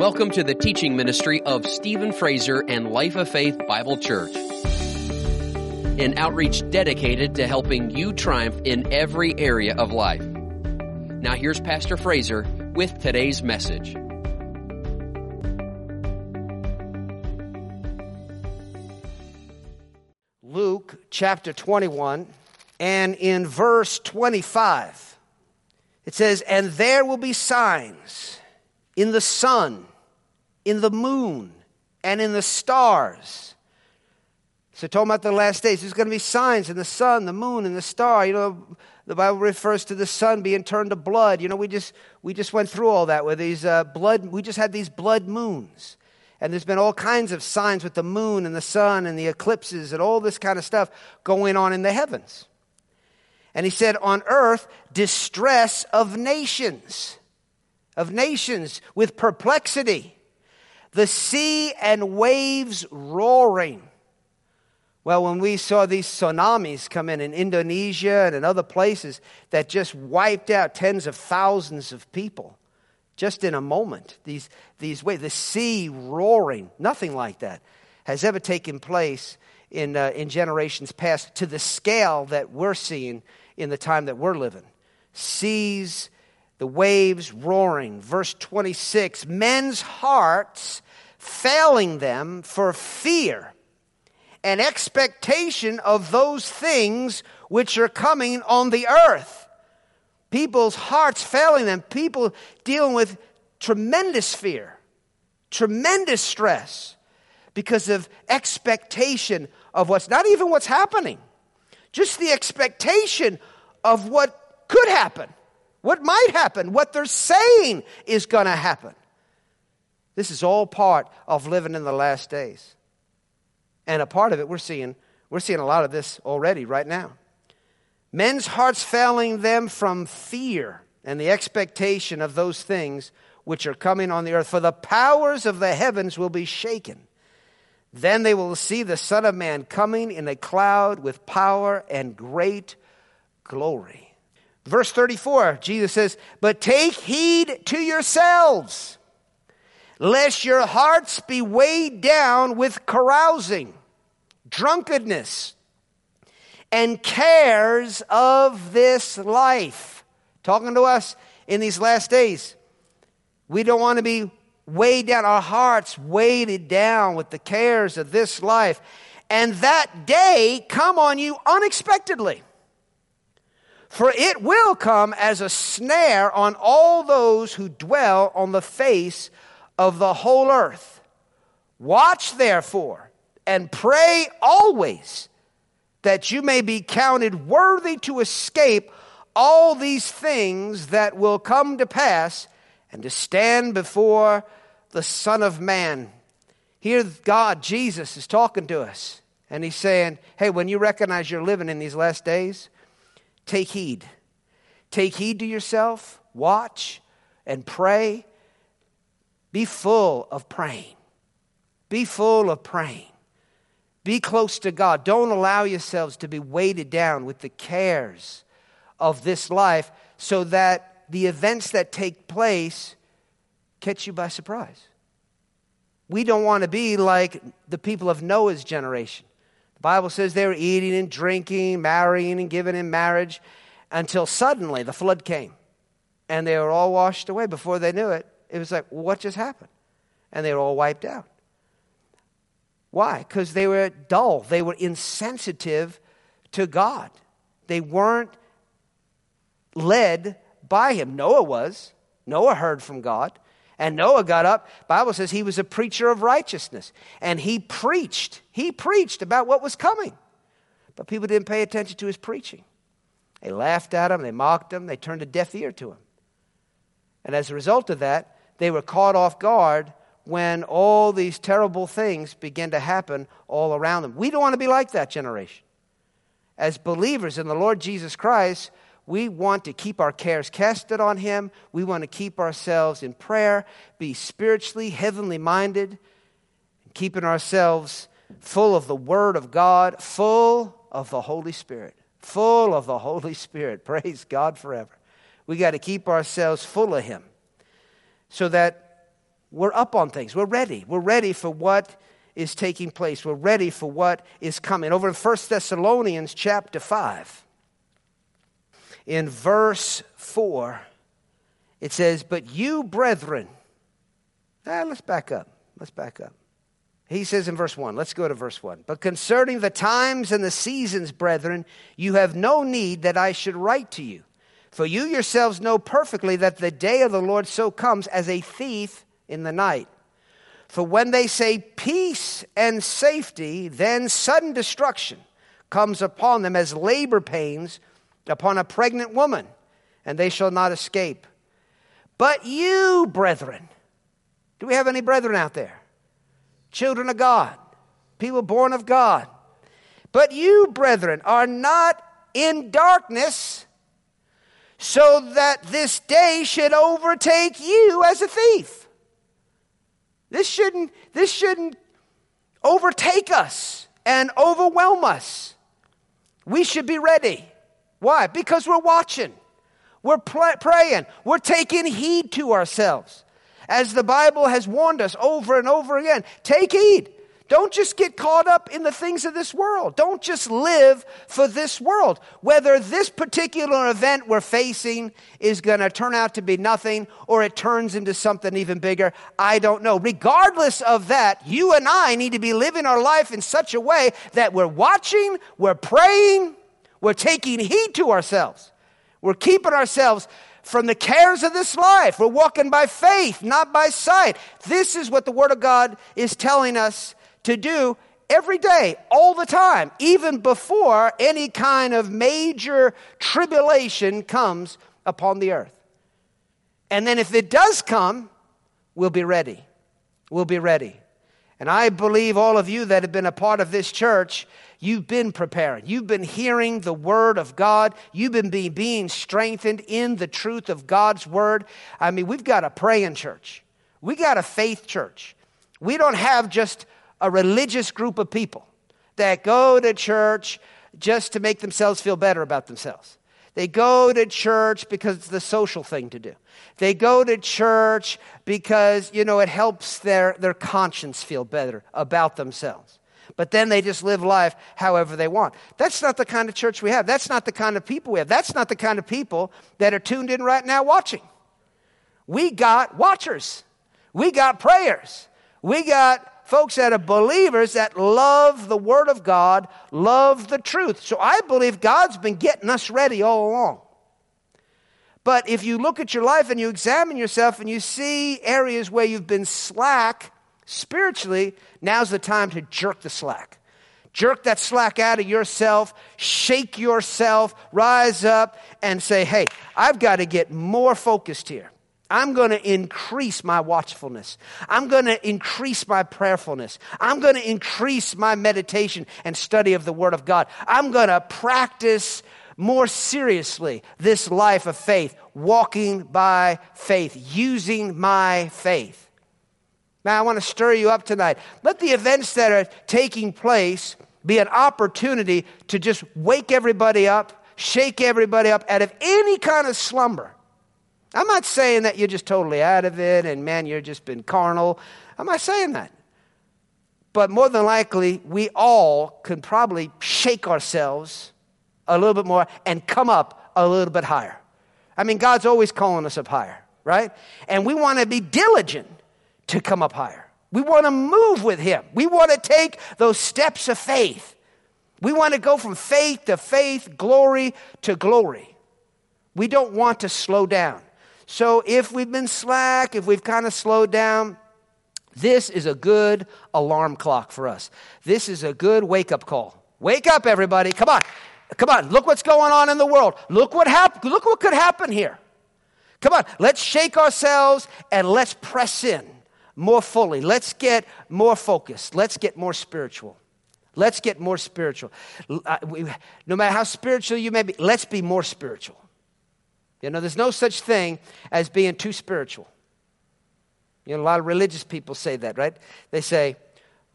Welcome to the teaching ministry of Stephen Fraser and Life of Faith Bible Church, an outreach dedicated to helping you triumph in every area of life. Now, here's Pastor Fraser with today's message. Luke chapter 21 and in verse 25, it says, And there will be signs in the sun, in the moon, and in the stars. So, talking about the last days, there's going to be signs in the sun, the moon, and the star. You know, the Bible refers to the sun being turned to blood. You know, we just we just went through all that with these uh, blood. We just had these blood moons, and there's been all kinds of signs with the moon and the sun and the eclipses and all this kind of stuff going on in the heavens. And he said, on earth, distress of nations, of nations with perplexity, the sea and waves roaring. Well, when we saw these tsunamis come in in Indonesia and in other places that just wiped out tens of thousands of people just in a moment, these, these waves, the sea roaring, nothing like that has ever taken place in, uh, in generations past to the scale that we're seeing in the time that we're living. Seas, the waves roaring. Verse 26 men's hearts failing them for fear and expectation of those things which are coming on the earth. People's hearts failing them, people dealing with tremendous fear, tremendous stress because of expectation of what's not even what's happening, just the expectation of what could happen, what might happen, what they're saying is going to happen. This is all part of living in the last days. And a part of it we're seeing, we're seeing a lot of this already right now. Men's hearts failing them from fear and the expectation of those things which are coming on the earth. For the powers of the heavens will be shaken. Then they will see the Son of Man coming in a cloud with power and great glory. Verse 34, Jesus says, But take heed to yourselves, lest your hearts be weighed down with carousing, drunkenness, and cares of this life. Talking to us in these last days. We don't want to be weighed down, our hearts weighted down with the cares of this life. And that day come on you unexpectedly. For it will come as a snare on all those who dwell on the face of the whole earth. Watch therefore and pray always that you may be counted worthy to escape all these things that will come to pass and to stand before the Son of Man. Here, God, Jesus, is talking to us, and He's saying, Hey, when you recognize you're living in these last days, Take heed. Take heed to yourself, watch, and pray. Be full of praying. Be full of praying. Be close to God. Don't allow yourselves to be weighted down with the cares of this life so that the events that take place catch you by surprise. We don't want to be like the people of Noah's generation. The Bible says they were eating and drinking, marrying and giving in marriage until suddenly the flood came. And they were all washed away before they knew it. It was like, what just happened? And they were all wiped out. Why? Because they were dull. They were insensitive to God. They weren't led by Him. Noah was. Noah heard from God. And Noah got up. Bible says he was a preacher of righteousness. And he preached. He preached about what was coming. But people didn't pay attention to his preaching. They laughed at him, they mocked him, they turned a deaf ear to him. And as a result of that, they were caught off guard when all these terrible things began to happen all around them. We don't want to be like that generation. As believers in the Lord Jesus Christ, we want to keep our cares casted on Him. We want to keep ourselves in prayer, be spiritually, heavenly minded, keeping ourselves full of the Word of God, full of the Holy Spirit. Full of the Holy Spirit. Praise God forever. We got to keep ourselves full of Him so that we're up on things. We're ready. We're ready for what is taking place. We're ready for what is coming. Over in 1 Thessalonians chapter 5, in verse 4, it says, But you, brethren, ah, let's back up. Let's back up. He says in verse 1, let's go to verse 1. But concerning the times and the seasons, brethren, you have no need that I should write to you. For you yourselves know perfectly that the day of the Lord so comes as a thief in the night. For when they say peace and safety, then sudden destruction comes upon them as labor pains upon a pregnant woman, and they shall not escape. But you, brethren, do we have any brethren out there? Children of God, people born of God. But you, brethren, are not in darkness, so that this day should overtake you as a thief. This shouldn't, this shouldn't overtake us and overwhelm us. We should be ready. Why? Because we're watching, we're pr- praying, we're taking heed to ourselves. As the Bible has warned us over and over again, take heed. Don't just get caught up in the things of this world. Don't just live for this world. Whether this particular event we're facing is going to turn out to be nothing or it turns into something even bigger, I don't know. Regardless of that, you and I need to be living our life in such a way that we're watching, we're praying, we're taking heed to ourselves. We're keeping ourselves from the cares of this life. We're walking by faith, not by sight. This is what the Word of God is telling us to do every day, all the time, even before any kind of major tribulation comes upon the earth. And then if it does come, we'll be ready. We'll be ready. And I believe all of you that have been a part of this church, you've been preparing. You've been hearing the word of God. You've been being, being strengthened in the truth of God's word. I mean, we've got a praying church. We got a faith church. We don't have just a religious group of people that go to church just to make themselves feel better about themselves. They go to church because it's the social thing to do. They go to church because, you know, it helps their, their conscience feel better about themselves. But then they just live life however they want. That's not the kind of church we have. That's not the kind of people we have. That's not the kind of people that are tuned in right now watching. We got watchers. We got prayers. We got folks that are believers that love the Word of God, love the truth. So I believe God's been getting us ready all along. But if you look at your life and you examine yourself and you see areas where you've been slack spiritually, now's the time to jerk the slack. Jerk that slack out of yourself, shake yourself, rise up, and say, hey, I've got to get more focused here. I'm going to increase my watchfulness. I'm going to increase my prayerfulness. I'm going to increase my meditation and study of the Word of God. I'm going to practice more seriously this life of faith, walking by faith, using my faith. Now, I want to stir you up tonight. Let the events that are taking place be an opportunity to just wake everybody up, shake everybody up out of any kind of slumber I'm not saying that you're just totally out of it and man, you're just been carnal. I'm not saying that. But more than likely, we all can probably shake ourselves a little bit more and come up a little bit higher. I mean, God's always calling us up higher, right? And we want to be diligent to come up higher. We want to move with Him. We want to take those steps of faith. We want to go from faith to faith, glory to glory. We don't want to slow down. So if we've been slack, if we've kind of slowed down, this is a good alarm clock for us. This is a good wake up call. Wake up, everybody. Come on. Come on. Look what's going on in the world. Look what hap- Look what could happen here. Come on. Let's shake ourselves and let's press in more fully. Let's get more focused. Let's get more spiritual. Let's get more spiritual. Uh, no matter how spiritual you may be, let's be more spiritual. You know, there's no such thing as being too spiritual. You know, a lot of religious people say that, right? They say,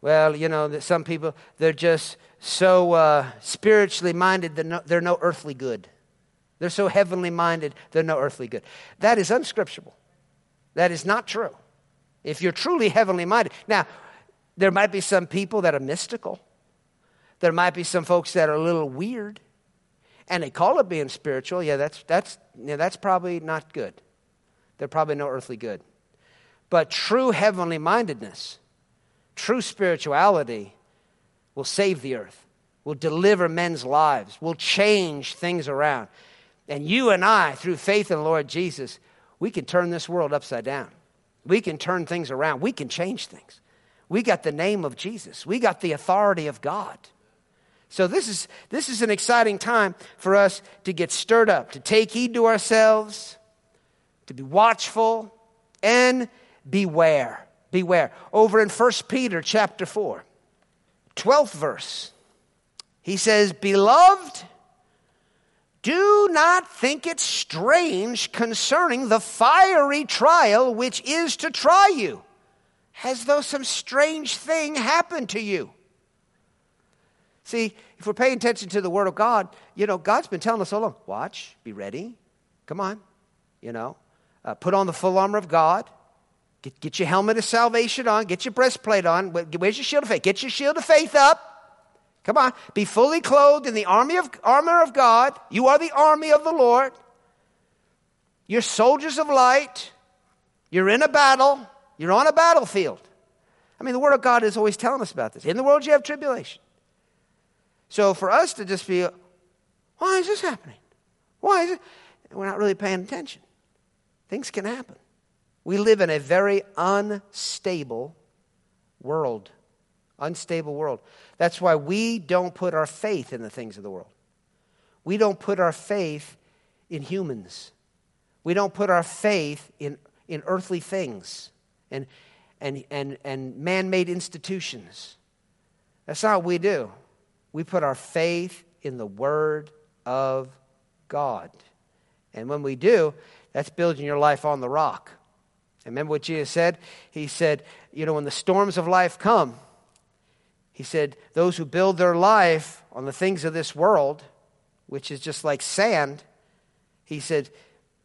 well, you know, some people, they're just so uh, spiritually minded, they're no, they're no earthly good. They're so heavenly minded, they're no earthly good. That is unscriptural. That is not true. If you're truly heavenly minded. Now, there might be some people that are mystical. There might be some folks that are a little weird. And they call it being spiritual. Yeah, that's, that's, yeah, that's probably not good. They're probably no earthly good. But true heavenly mindedness, true spirituality will save the earth, will deliver men's lives, will change things around. And you and I, through faith in the Lord Jesus, we can turn this world upside down. We can turn things around. We can change things. We got the name of Jesus. We got the authority of God. So this is this is an exciting time for us to get stirred up, to take heed to ourselves, to be watchful and beware. Beware. Over in 1 Peter chapter 4, 12th verse. He says, "Beloved, do not think it strange concerning the fiery trial which is to try you, as though some strange thing happened to you. See, if we're paying attention to the Word of God, you know, God's been telling us all along watch, be ready, come on, you know, uh, put on the full armor of God. Get, get your helmet of salvation on. Get your breastplate on. Where's your shield of faith? Get your shield of faith up. Come on. Be fully clothed in the army of, armor of God. You are the army of the Lord. You're soldiers of light. You're in a battle. You're on a battlefield. I mean, the Word of God is always telling us about this. In the world, you have tribulation. So for us to just be, why is this happening? Why is it? We're not really paying attention. Things can happen. We live in a very unstable world unstable world. That's why we don't put our faith in the things of the world. We don't put our faith in humans. We don't put our faith in, in earthly things and, and, and, and man made institutions. That's not what we do. We put our faith in the Word of God. And when we do, that's building your life on the rock. And remember what Jesus said? He said, you know, when the storms of life come, he said, Those who build their life on the things of this world, which is just like sand, he said,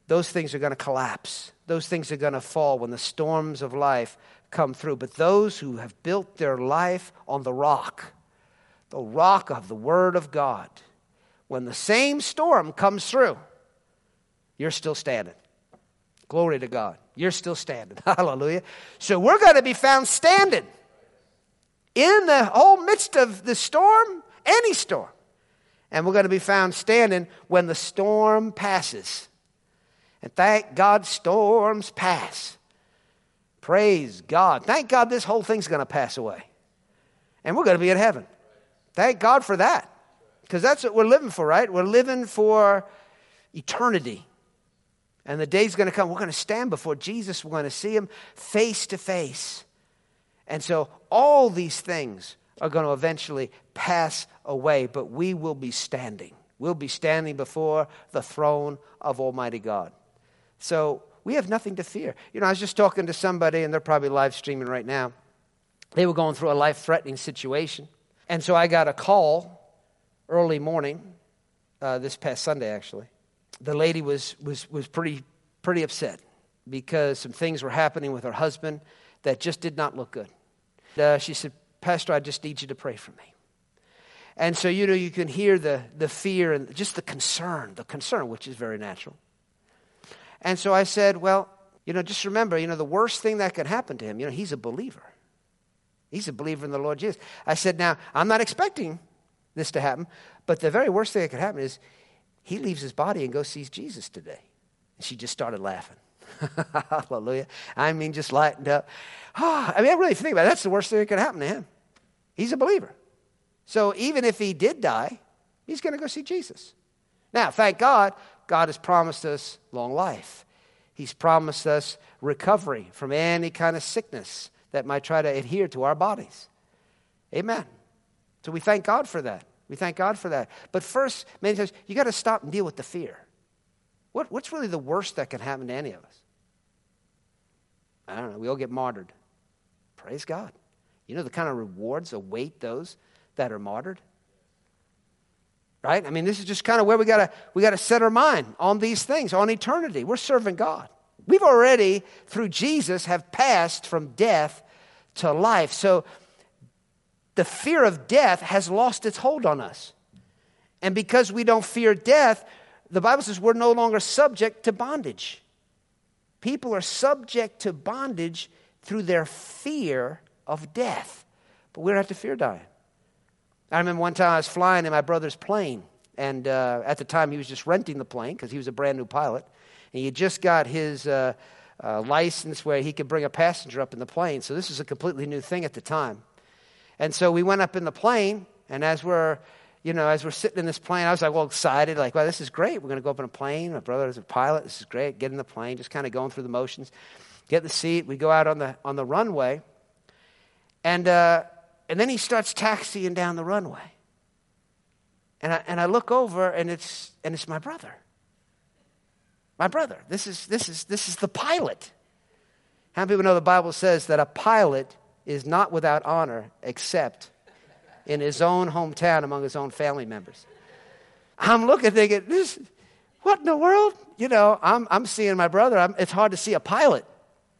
those things are going to collapse. Those things are going to fall when the storms of life come through. But those who have built their life on the rock, the rock of the Word of God, when the same storm comes through, you're still standing. Glory to God. You're still standing. Hallelujah. So we're going to be found standing in the whole midst of the storm, any storm. And we're going to be found standing when the storm passes. And thank God storms pass. Praise God. Thank God this whole thing's going to pass away. And we're going to be in heaven. Thank God for that. Because that's what we're living for, right? We're living for eternity. And the day's going to come. We're going to stand before Jesus. We're going to see him face to face. And so all these things are going to eventually pass away, but we will be standing. We'll be standing before the throne of Almighty God. So we have nothing to fear. You know, I was just talking to somebody, and they're probably live streaming right now. They were going through a life threatening situation. And so I got a call early morning, uh, this past Sunday actually. The lady was, was, was pretty, pretty upset because some things were happening with her husband that just did not look good. Uh, she said, Pastor, I just need you to pray for me. And so, you know, you can hear the, the fear and just the concern, the concern, which is very natural. And so I said, Well, you know, just remember, you know, the worst thing that could happen to him, you know, he's a believer. He's a believer in the Lord Jesus. I said, Now, I'm not expecting this to happen, but the very worst thing that could happen is he leaves his body and goes sees Jesus today. And she just started laughing. Hallelujah. I mean, just lightened up. I mean, I really think about it. That's the worst thing that could happen to him. He's a believer. So even if he did die, he's going to go see Jesus. Now, thank God, God has promised us long life. He's promised us recovery from any kind of sickness that might try to adhere to our bodies. Amen. So we thank God for that. We thank God for that. But first, many times, you got to stop and deal with the fear. What, what's really the worst that can happen to any of us? I don't know. We all get martyred. Praise God. You know the kind of rewards await those that are martyred? Right? I mean, this is just kind of where we gotta we gotta set our mind on these things, on eternity. We're serving God. We've already, through Jesus, have passed from death to life. So the fear of death has lost its hold on us. And because we don't fear death, the Bible says we're no longer subject to bondage. People are subject to bondage through their fear of death. But we don't have to fear dying. I remember one time I was flying in my brother's plane, and uh, at the time he was just renting the plane because he was a brand new pilot. And he had just got his uh, uh, license where he could bring a passenger up in the plane. So this was a completely new thing at the time. And so we went up in the plane, and as we're you know, as we're sitting in this plane, I was like, well, excited, like, well, this is great. We're going to go up in a plane. My brother is a pilot. This is great. Get in the plane, just kind of going through the motions. Get the seat. We go out on the on the runway, and uh, and then he starts taxiing down the runway. And I and I look over, and it's and it's my brother. My brother. This is this is this is the pilot. How many people know the Bible says that a pilot is not without honor except in his own hometown among his own family members. I'm looking thinking, this, what in the world? You know, I'm, I'm seeing my brother. I'm, it's hard to see a pilot.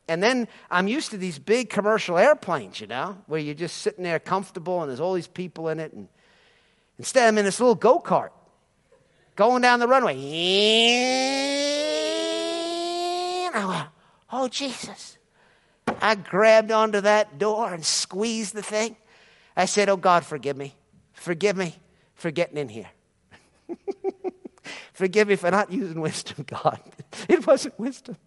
And then I'm used to these big commercial airplanes, you know, where you're just sitting there comfortable and there's all these people in it. And instead, I'm in this little go kart going down the runway. And I went, oh, Jesus. I grabbed onto that door and squeezed the thing. I said, Oh God, forgive me. Forgive me for getting in here. forgive me for not using wisdom, God. It wasn't wisdom.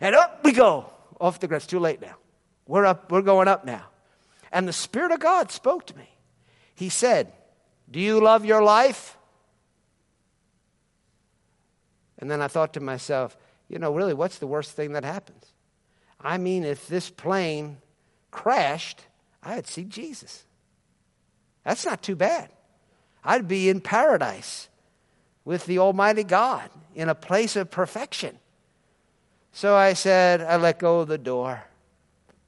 And up we go off the ground. It's too late now. We're up, we're going up now. And the Spirit of God spoke to me. He said, Do you love your life? And then I thought to myself, you know, really, what's the worst thing that happens? I mean, if this plane crashed, I'd see Jesus. That's not too bad. I'd be in paradise with the Almighty God in a place of perfection. So I said, I let go of the door.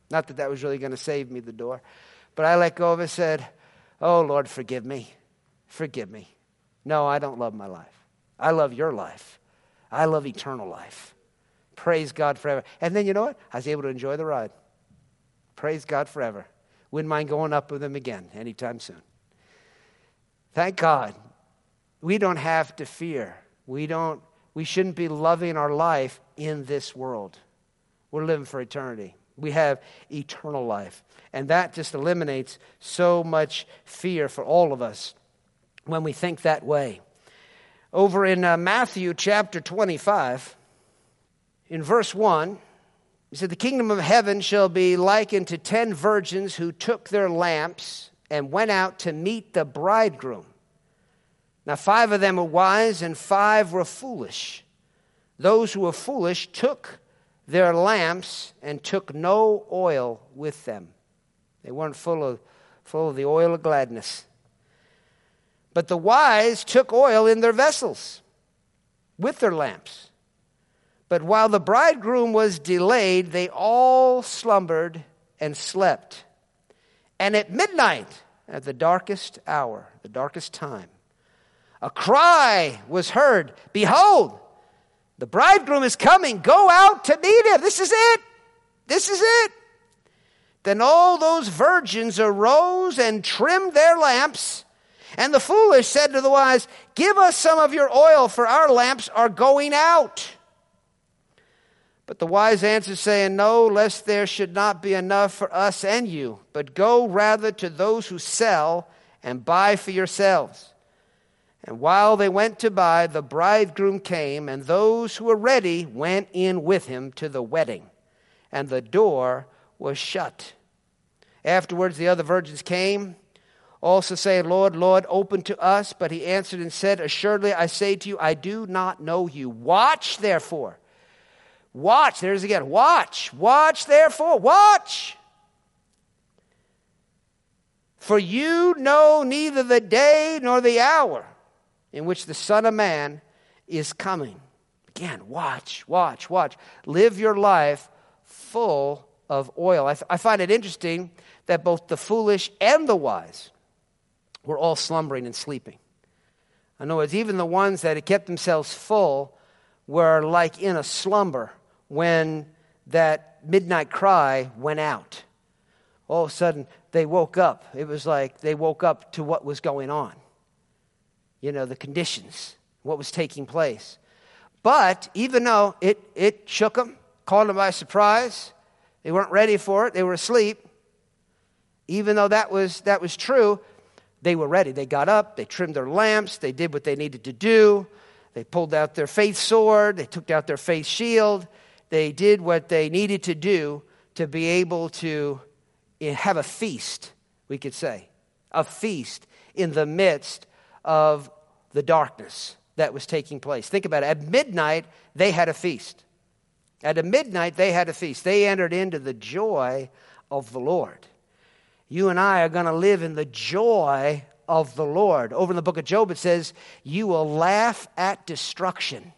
Not that that was really going to save me, the door. But I let go of it said, Oh, Lord, forgive me. Forgive me. No, I don't love my life. I love your life. I love eternal life. Praise God forever. And then you know what? I was able to enjoy the ride. Praise God forever. Wouldn't mind going up with him again anytime soon. Thank God. We don't have to fear. We don't we shouldn't be loving our life in this world. We're living for eternity. We have eternal life. And that just eliminates so much fear for all of us when we think that way. Over in uh, Matthew chapter 25, in verse 1, he said, The kingdom of heaven shall be likened to ten virgins who took their lamps and went out to meet the bridegroom. Now, five of them were wise and five were foolish. Those who were foolish took their lamps and took no oil with them. They weren't full of, full of the oil of gladness. But the wise took oil in their vessels with their lamps. But while the bridegroom was delayed, they all slumbered and slept. And at midnight, at the darkest hour, the darkest time, a cry was heard Behold, the bridegroom is coming. Go out to meet him. This is it. This is it. Then all those virgins arose and trimmed their lamps. And the foolish said to the wise, Give us some of your oil, for our lamps are going out. But the wise answered, saying, No, lest there should not be enough for us and you, but go rather to those who sell and buy for yourselves. And while they went to buy, the bridegroom came, and those who were ready went in with him to the wedding, and the door was shut. Afterwards, the other virgins came, also saying, Lord, Lord, open to us. But he answered and said, Assuredly, I say to you, I do not know you. Watch, therefore Watch. There's again. Watch. Watch, therefore. Watch. For you know neither the day nor the hour in which the Son of Man is coming. Again, watch, watch, watch. Live your life full of oil. I, I find it interesting that both the foolish and the wise were all slumbering and sleeping. In other words, even the ones that had kept themselves full were like in a slumber when that midnight cry went out. All of a sudden, they woke up. It was like they woke up to what was going on. You know, the conditions, what was taking place. But even though it, it shook them, caught them by surprise, they weren't ready for it, they were asleep. Even though that was, that was true, they were ready. They got up, they trimmed their lamps, they did what they needed to do. They pulled out their faith sword, they took out their faith shield, they did what they needed to do to be able to eh, have a feast, we could say, a feast in the midst of the darkness that was taking place. Think about it. At midnight, they had a feast. At midnight, they had a feast. They entered into the joy of the Lord. You and I are going to live in the joy of the Lord. Over in the book of Job, it says, You will laugh at destruction.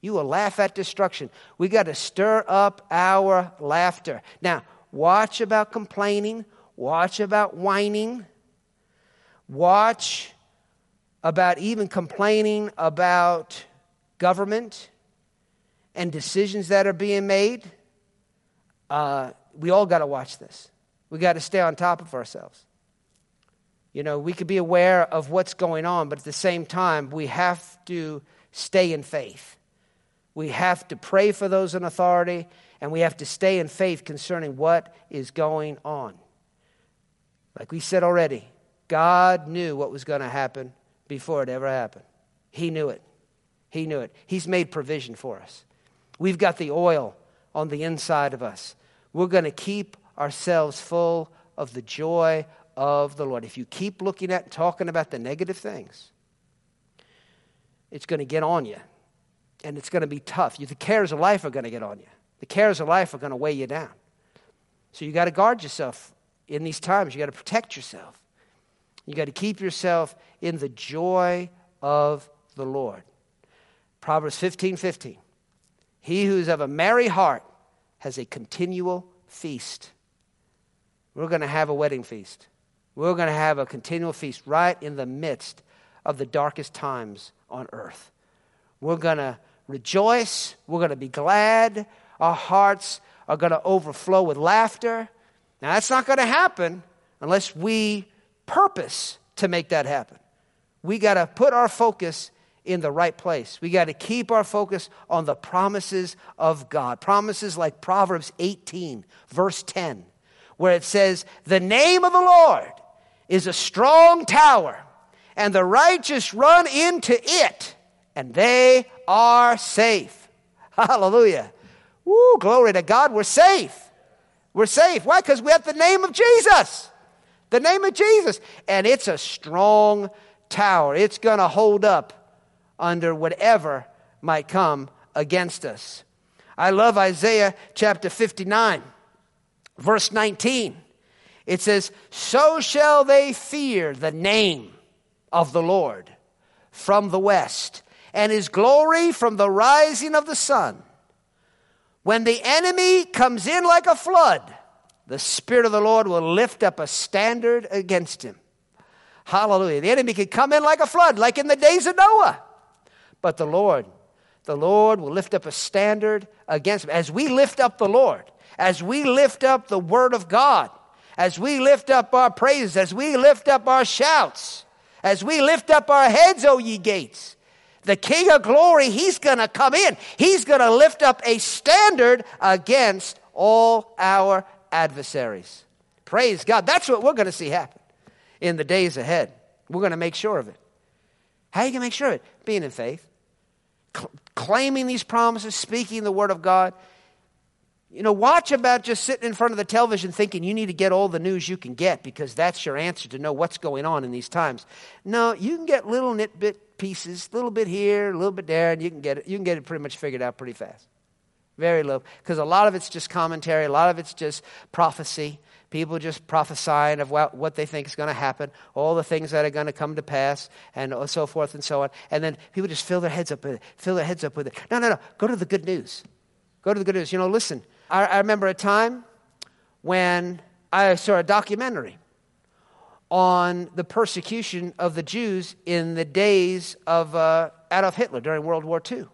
You will laugh at destruction. We got to stir up our laughter. Now, watch about complaining, watch about whining, watch about even complaining about government and decisions that are being made. Uh, we all got to watch this. We got to stay on top of ourselves. You know, we could be aware of what's going on, but at the same time, we have to stay in faith. We have to pray for those in authority, and we have to stay in faith concerning what is going on. Like we said already, God knew what was going to happen before it ever happened. He knew it. He knew it. He's made provision for us. We've got the oil on the inside of us. We're going to keep ourselves full of the joy of the Lord. If you keep looking at and talking about the negative things, it's going to get on you and it's going to be tough. The cares of life are going to get on you. The cares of life are going to weigh you down. So you got to guard yourself in these times. You got to protect yourself. You got to keep yourself in the joy of the Lord. Proverbs 15 15. He who is of a merry heart has a continual feast. We're going to have a wedding feast. We're going to have a continual feast right in the midst of the darkest times on earth. We're going to rejoice. We're going to be glad. Our hearts are going to overflow with laughter. Now, that's not going to happen unless we purpose to make that happen. We got to put our focus in the right place. We got to keep our focus on the promises of God. Promises like Proverbs 18, verse 10, where it says, The name of the Lord is a strong tower, and the righteous run into it, and they are safe. Hallelujah. Woo, glory to God. We're safe. We're safe. Why? Because we have the name of Jesus. The name of Jesus. And it's a strong tower. It's going to hold up under whatever might come against us. I love Isaiah chapter 59, verse 19. It says, So shall they fear the name of the Lord from the west, and his glory from the rising of the sun. When the enemy comes in like a flood, the Spirit of the Lord will lift up a standard against him. Hallelujah. The enemy can come in like a flood, like in the days of Noah. But the Lord, the Lord will lift up a standard against him. As we lift up the Lord, as we lift up the Word of God, as we lift up our praises, as we lift up our shouts, as we lift up our heads, O ye gates, the King of glory, He's going to come in. He's going to lift up a standard against all our adversaries. Praise God. That's what we're going to see happen in the days ahead. We're going to make sure of it. How are you going to make sure of it? Being in faith, cl- claiming these promises, speaking the word of God. You know, watch about just sitting in front of the television thinking you need to get all the news you can get because that's your answer to know what's going on in these times. No, you can get little nitbit pieces, a little bit here, a little bit there, and you can get it. You can get it pretty much figured out pretty fast. Very low. Because a lot of it's just commentary, a lot of it's just prophecy. People just prophesying of what, what they think is going to happen, all the things that are going to come to pass, and so forth and so on. And then people just fill their heads up with it, fill their heads up with it. No, no, no. Go to the good news. Go to the good news. You know, listen, I, I remember a time when I saw a documentary on the persecution of the Jews in the days of uh, Adolf Hitler during World War II.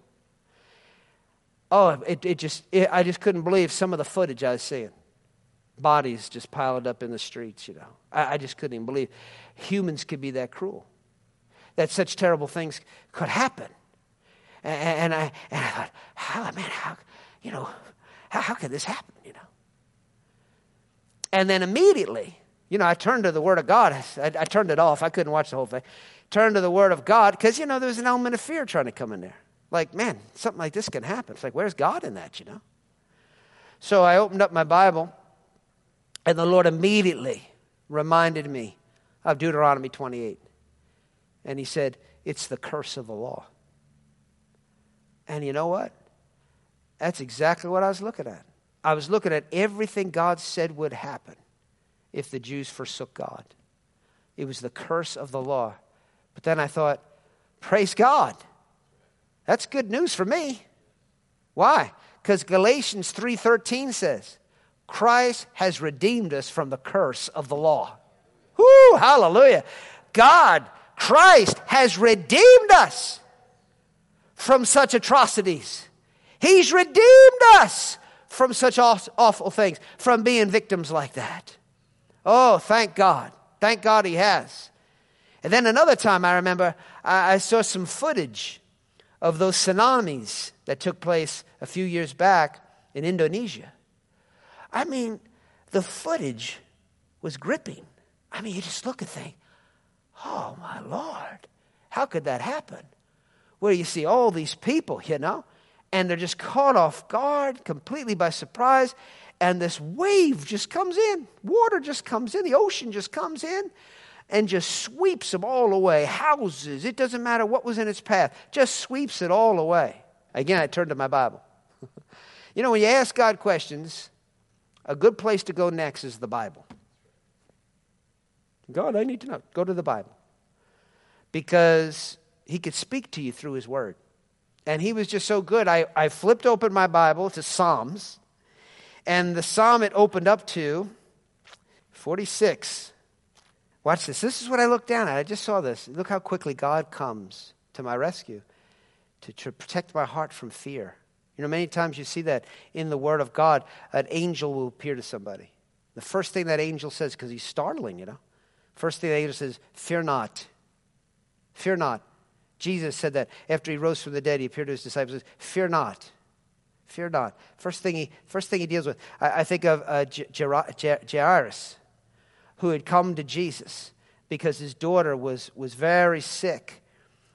Oh, it, it just, it, I just couldn't believe some of the footage I was seeing. Bodies just piled up in the streets, you know. I, I just couldn't even believe humans could be that cruel, that such terrible things could happen. And, and I, and I thought, how, man, how, you know, how, how could this happen, you know? And then immediately, you know, I turned to the Word of God. I, I turned it off. I couldn't watch the whole thing. Turned to the Word of God because, you know, there was an element of fear trying to come in there. Like, man, something like this can happen. It's like, where's God in that, you know? So I opened up my Bible, and the Lord immediately reminded me of Deuteronomy 28. And He said, It's the curse of the law. And you know what? That's exactly what I was looking at. I was looking at everything God said would happen if the Jews forsook God. It was the curse of the law. But then I thought, praise God. That's good news for me. Why? Because Galatians 3:13 says, Christ has redeemed us from the curse of the law. Whoo, hallelujah. God, Christ has redeemed us from such atrocities. He's redeemed us from such awful things, from being victims like that. Oh, thank God. Thank God he has. And then another time I remember I, I saw some footage of those tsunamis that took place a few years back in Indonesia. I mean, the footage was gripping. I mean, you just look and think, oh my Lord, how could that happen? Where you see all these people, you know, and they're just caught off guard, completely by surprise, and this wave just comes in. Water just comes in, the ocean just comes in and just sweeps them all away. Houses, it doesn't matter what was in its path, just sweeps it all away. Again, I turned to my Bible. you know, when you ask God questions, a good place to go next is the Bible. God, I need to know. Go to the Bible. Because He could speak to you through His Word. And He was just so good. I, I flipped open my Bible to Psalms, and the Psalm it opened up to 46. Watch this. This is what I looked down at. I just saw this. Look how quickly God comes to my rescue to, to protect my heart from fear. You know, many times you see that in the Word of God, an angel will appear to somebody. The first thing that angel says, because he's startling, you know, first thing the angel says, Fear not. Fear not. Jesus said that after he rose from the dead, he appeared to his disciples, Fear not. Fear not. First thing he, first thing he deals with. I, I think of uh, Jairus who had come to Jesus because his daughter was, was very sick.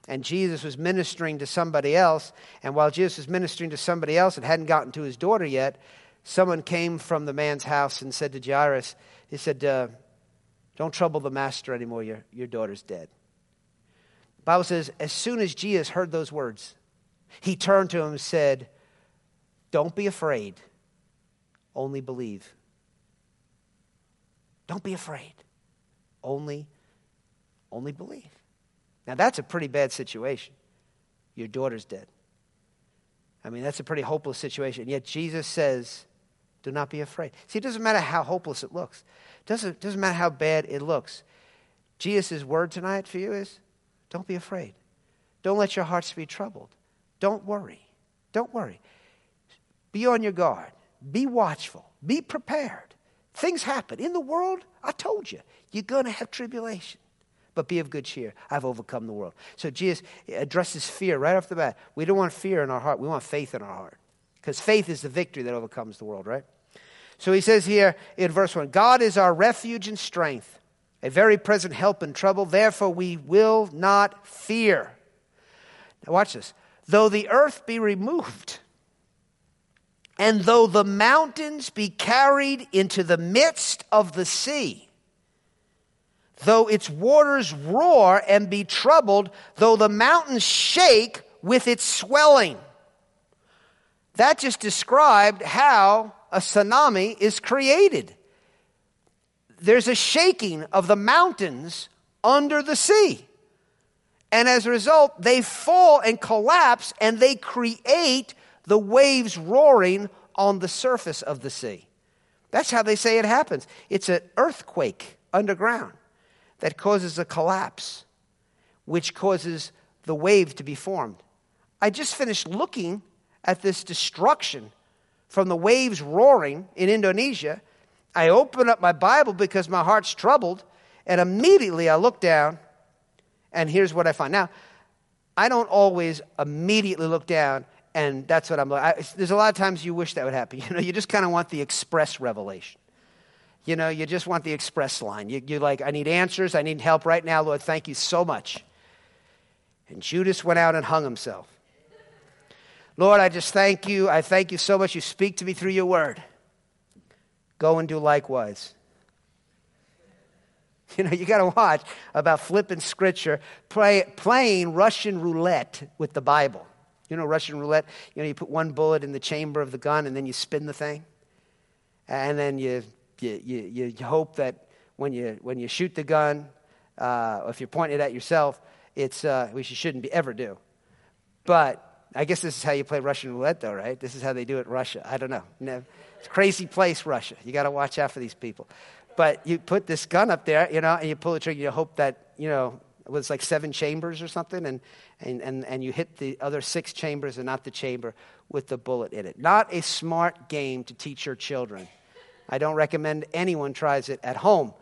And Jesus was ministering to somebody else. And while Jesus was ministering to somebody else and hadn't gotten to his daughter yet, someone came from the man's house and said to Jairus, He said, uh, Don't trouble the master anymore. Your, your daughter's dead. The Bible says, as soon as Jesus heard those words, he turned to him and said, Don't be afraid, only believe. Don't be afraid. Only, only believe. Now, that's a pretty bad situation. Your daughter's dead. I mean, that's a pretty hopeless situation. And yet Jesus says, do not be afraid. See, it doesn't matter how hopeless it looks, it doesn't, doesn't matter how bad it looks. Jesus' word tonight for you is don't be afraid. Don't let your hearts be troubled. Don't worry. Don't worry. Be on your guard. Be watchful. Be prepared. Things happen. In the world, I told you, you're going to have tribulation. But be of good cheer. I've overcome the world. So Jesus addresses fear right off the bat. We don't want fear in our heart, we want faith in our heart. Because faith is the victory that overcomes the world, right? So he says here in verse 1 God is our refuge and strength, a very present help in trouble. Therefore, we will not fear. Now, watch this. Though the earth be removed, and though the mountains be carried into the midst of the sea, though its waters roar and be troubled, though the mountains shake with its swelling. That just described how a tsunami is created. There's a shaking of the mountains under the sea. And as a result, they fall and collapse and they create the waves roaring on the surface of the sea. That's how they say it happens. It's an earthquake underground that causes a collapse, which causes the wave to be formed. I just finished looking at this destruction from the waves roaring in Indonesia. I open up my Bible because my heart's troubled, and immediately I look down, and here's what I find. Now, I don't always immediately look down, and that's what I'm like. There's a lot of times you wish that would happen. You know, you just kind of want the express revelation. You know, you just want the express line. You, you're like, I need answers. I need help right now, Lord. Thank you so much. And Judas went out and hung himself. Lord, I just thank you. I thank you so much. You speak to me through your word. Go and do likewise. You know, you got to watch about flipping scripture, play, playing Russian roulette with the Bible. You know, Russian roulette, you know, you put one bullet in the chamber of the gun and then you spin the thing. And then you, you, you, you hope that when you, when you shoot the gun, uh, if you're pointing it at yourself, it's, uh, which you shouldn't be, ever do. But I guess this is how you play Russian roulette, though, right? This is how they do it in Russia. I don't know. It's a crazy place, Russia. You got to watch out for these people. But you put this gun up there, you know, and you pull the trigger. You hope that, you know, it was like seven chambers or something, and, and, and, and you hit the other six chambers and not the chamber with the bullet in it. Not a smart game to teach your children. I don't recommend anyone tries it at home.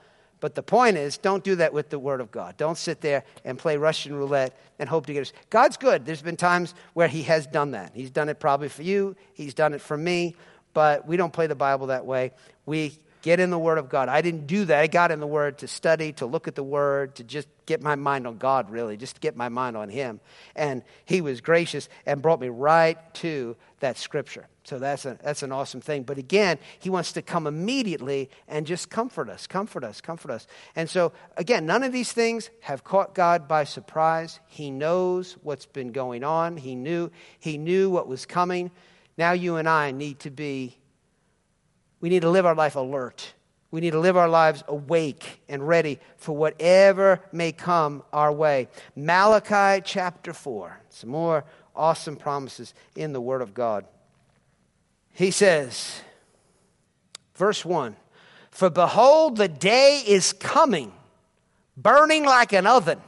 But the point is, don't do that with the Word of God. Don't sit there and play Russian roulette and hope to get us. God's good. There's been times where He has done that. He's done it probably for you, He's done it for me, but we don't play the Bible that way. We get in the Word of God. I didn't do that. I got in the Word to study, to look at the Word, to just get my mind on God, really, just get my mind on Him. And He was gracious and brought me right to that Scripture. So that's, a, that's an awesome thing. But again, he wants to come immediately and just comfort us, comfort us, comfort us. And so, again, none of these things have caught God by surprise. He knows what's been going on, he knew, he knew what was coming. Now, you and I need to be, we need to live our life alert. We need to live our lives awake and ready for whatever may come our way. Malachi chapter 4. Some more awesome promises in the Word of God. He says, verse 1 For behold, the day is coming, burning like an oven.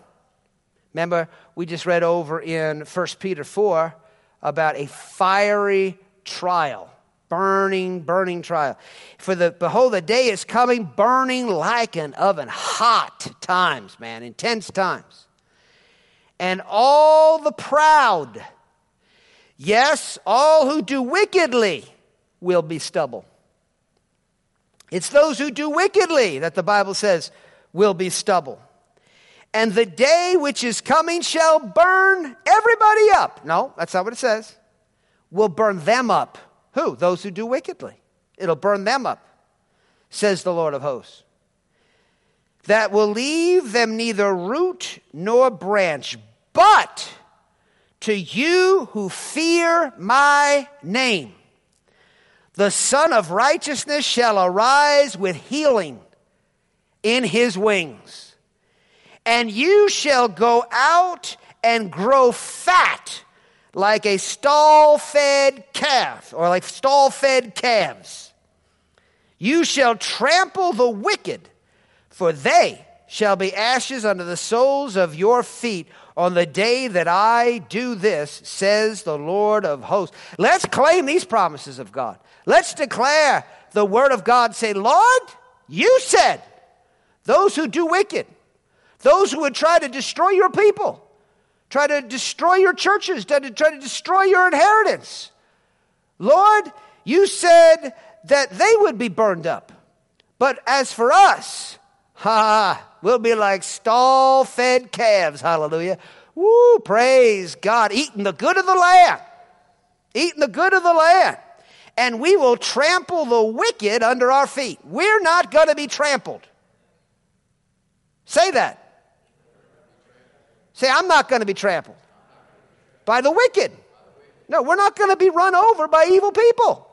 Remember, we just read over in 1 Peter 4 about a fiery trial. Burning, burning trial. For the behold, the day is coming, burning like an oven. Hot times, man, intense times. And all the proud, yes, all who do wickedly, will be stubble. It's those who do wickedly that the Bible says will be stubble. And the day which is coming shall burn everybody up. No, that's not what it says. Will burn them up. Who? Those who do wickedly. It'll burn them up, says the Lord of hosts. That will leave them neither root nor branch, but to you who fear my name the Sun of Righteousness shall arise with healing in his wings. And you shall go out and grow fat like a stall fed calf, or like stall fed calves. You shall trample the wicked, for they shall be ashes under the soles of your feet on the day that I do this, says the Lord of hosts. Let's claim these promises of God. Let's declare the word of God. Say, Lord, you said, those who do wicked, those who would try to destroy your people, try to destroy your churches, try to, try to destroy your inheritance. Lord, you said that they would be burned up. But as for us, ha, we'll be like stall fed calves. Hallelujah. Woo, praise God. Eating the good of the land. Eating the good of the land and we will trample the wicked under our feet. We're not going to be trampled. Say that. Say, I'm not going to be trampled by the wicked. No, we're not going to be run over by evil people.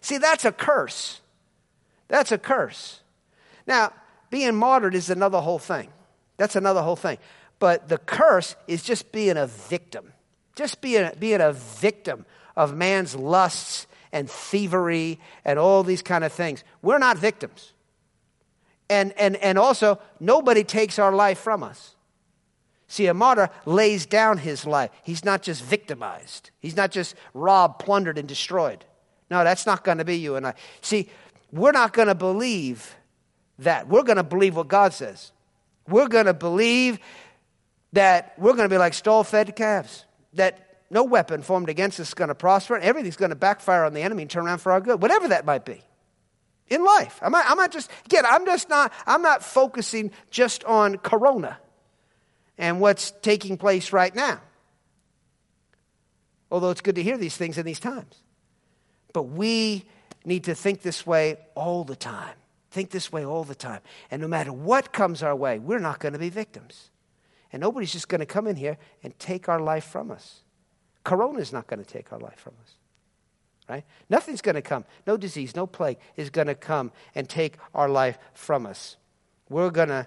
See, that's a curse. That's a curse. Now, being martyred is another whole thing. That's another whole thing. But the curse is just being a victim, just being, being a victim of man's lusts and thievery and all these kind of things. We're not victims. And, and, and also, nobody takes our life from us. See, a martyr lays down his life. He's not just victimized, he's not just robbed, plundered, and destroyed. No, that's not going to be you and I. See, we're not going to believe that. We're going to believe what God says. We're going to believe that we're going to be like stall fed calves, that no weapon formed against us is going to prosper, and everything's going to backfire on the enemy and turn around for our good, whatever that might be in life. I'm not, I'm not just, again, I'm just not, I'm not focusing just on Corona and what's taking place right now. Although it's good to hear these things in these times. But we need to think this way all the time. Think this way all the time. And no matter what comes our way, we're not going to be victims. And nobody's just going to come in here and take our life from us. Corona is not going to take our life from us. Right? Nothing's going to come. No disease, no plague is going to come and take our life from us. We're going to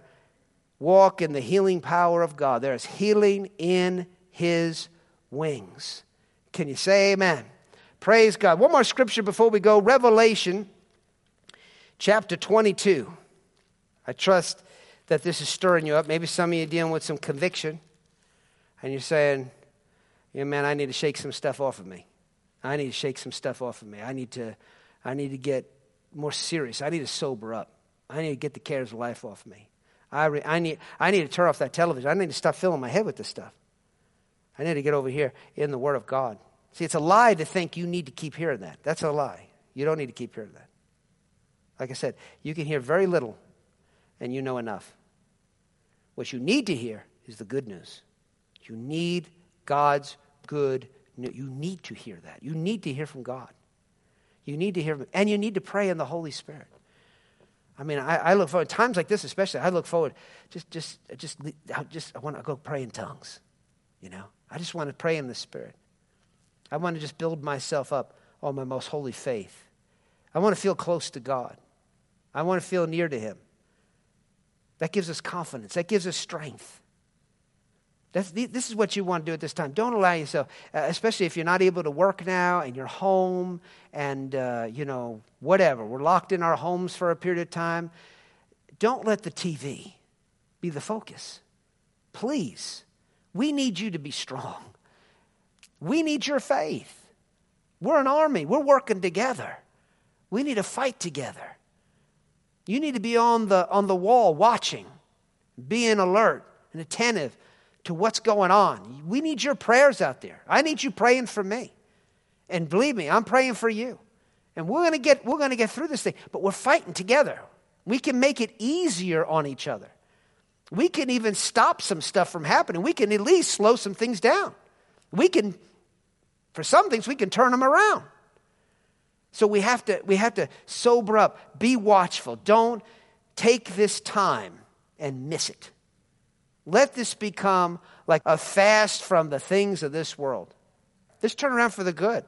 walk in the healing power of God. There is healing in his wings. Can you say amen? Praise God. One more scripture before we go Revelation chapter 22. I trust that this is stirring you up. Maybe some of you are dealing with some conviction and you're saying, yeah, man, I need to shake some stuff off of me. I need to shake some stuff off of me. I need to, I need to get more serious. I need to sober up. I need to get the cares of life off me. I, re, I, need, I need to turn off that television. I need to stop filling my head with this stuff. I need to get over here in the Word of God. See, it's a lie to think you need to keep hearing that. That's a lie. You don't need to keep hearing that. Like I said, you can hear very little and you know enough. What you need to hear is the good news. You need God's good news. You need to hear that. You need to hear from God. You need to hear and you need to pray in the Holy Spirit. I mean, I, I look forward times like this, especially. I look forward. Just, just, just, I just. I want to go pray in tongues. You know, I just want to pray in the Spirit. I want to just build myself up on my most holy faith. I want to feel close to God. I want to feel near to Him. That gives us confidence. That gives us strength. That's, this is what you want to do at this time. Don't allow yourself, uh, especially if you're not able to work now and you're home and, uh, you know, whatever. We're locked in our homes for a period of time. Don't let the TV be the focus. Please. We need you to be strong. We need your faith. We're an army, we're working together. We need to fight together. You need to be on the, on the wall watching, being alert and attentive to what's going on. We need your prayers out there. I need you praying for me. And believe me, I'm praying for you. And we're going to get we're going to get through this thing, but we're fighting together. We can make it easier on each other. We can even stop some stuff from happening. We can at least slow some things down. We can for some things we can turn them around. So we have to we have to sober up, be watchful. Don't take this time and miss it. Let this become like a fast from the things of this world. Let's turn around for the good.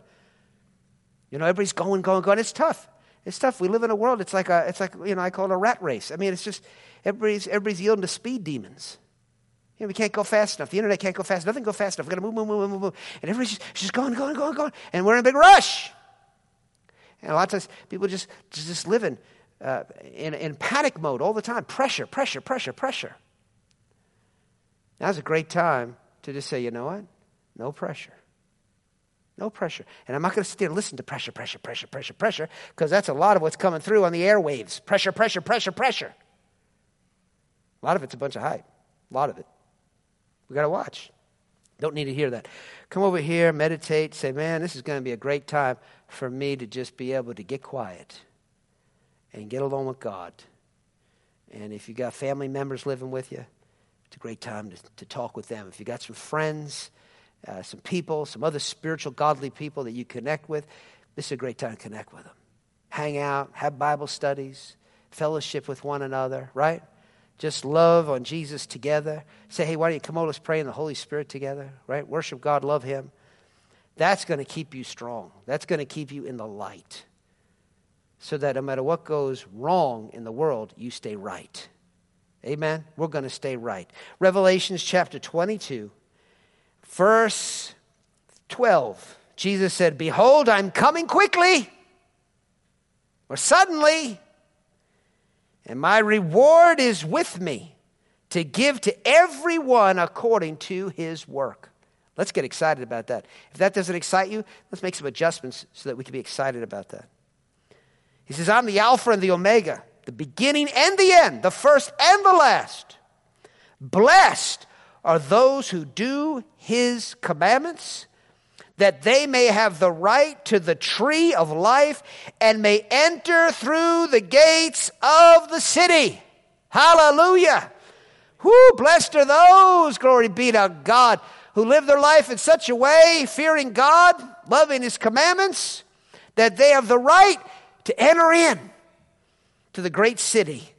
You know, everybody's going, going, going. It's tough. It's tough. We live in a world. It's like a, it's like you know, I call it a rat race. I mean, it's just everybody's everybody's yielding to speed demons. You know, we can't go fast enough. The internet can't go fast. Nothing go fast enough. Got to move, move, move, move, move. And everybody's just, just going, going, going, going. And we're in a big rush. And a lot of times people just just living uh, in, in panic mode all the time. Pressure, pressure, pressure, pressure. Now's a great time to just say, you know what? No pressure. No pressure. And I'm not going to sit there and listen to pressure, pressure, pressure, pressure, pressure, because that's a lot of what's coming through on the airwaves. Pressure, pressure, pressure, pressure. A lot of it's a bunch of hype. A lot of it. We got to watch. Don't need to hear that. Come over here, meditate, say, man, this is going to be a great time for me to just be able to get quiet and get along with God. And if you've got family members living with you, it's a great time to, to talk with them. If you got some friends, uh, some people, some other spiritual, godly people that you connect with, this is a great time to connect with them. Hang out, have Bible studies, fellowship with one another, right? Just love on Jesus together. Say, hey, why don't you come over? Let's pray in the Holy Spirit together, right? Worship God, love Him. That's going to keep you strong. That's going to keep you in the light. So that no matter what goes wrong in the world, you stay right. Amen? We're going to stay right. Revelations chapter 22, verse 12. Jesus said, Behold, I'm coming quickly, or suddenly, and my reward is with me to give to everyone according to his work. Let's get excited about that. If that doesn't excite you, let's make some adjustments so that we can be excited about that. He says, I'm the Alpha and the Omega, the beginning and the end, the first and the last. Blessed are those who do his commandments, that they may have the right to the tree of life and may enter through the gates of the city. Hallelujah. Who blessed are those, glory be to God, who live their life in such a way, fearing God, loving his commandments, that they have the right to enter in to the great city,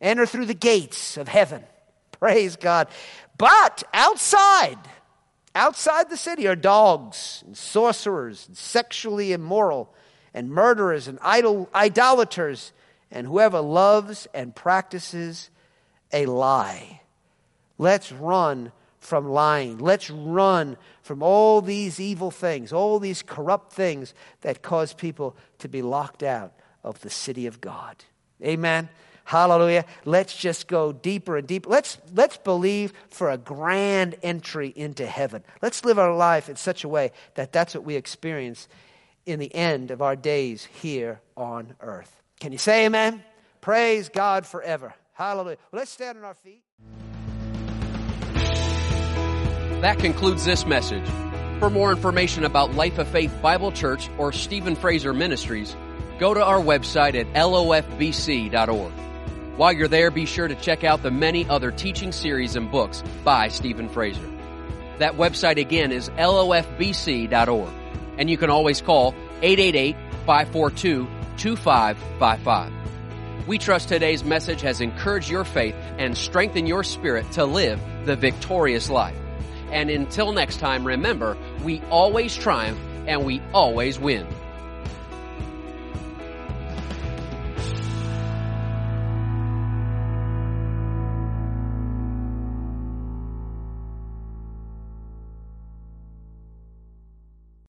enter through the gates of heaven. Praise God. But outside, outside the city are dogs and sorcerers and sexually immoral and murderers and idol, idolaters and whoever loves and practices a lie. Let's run from lying. Let's run from all these evil things, all these corrupt things that cause people to be locked out of the city of God. Amen. Hallelujah. Let's just go deeper and deeper. Let's, let's believe for a grand entry into heaven. Let's live our life in such a way that that's what we experience in the end of our days here on earth. Can you say amen? Praise God forever. Hallelujah. Well, let's stand on our feet. That concludes this message. For more information about Life of Faith Bible Church or Stephen Fraser Ministries, go to our website at lofbc.org. While you're there, be sure to check out the many other teaching series and books by Stephen Fraser. That website again is lofbc.org. And you can always call 888-542-2555. We trust today's message has encouraged your faith and strengthened your spirit to live the victorious life. And until next time, remember, we always triumph and we always win.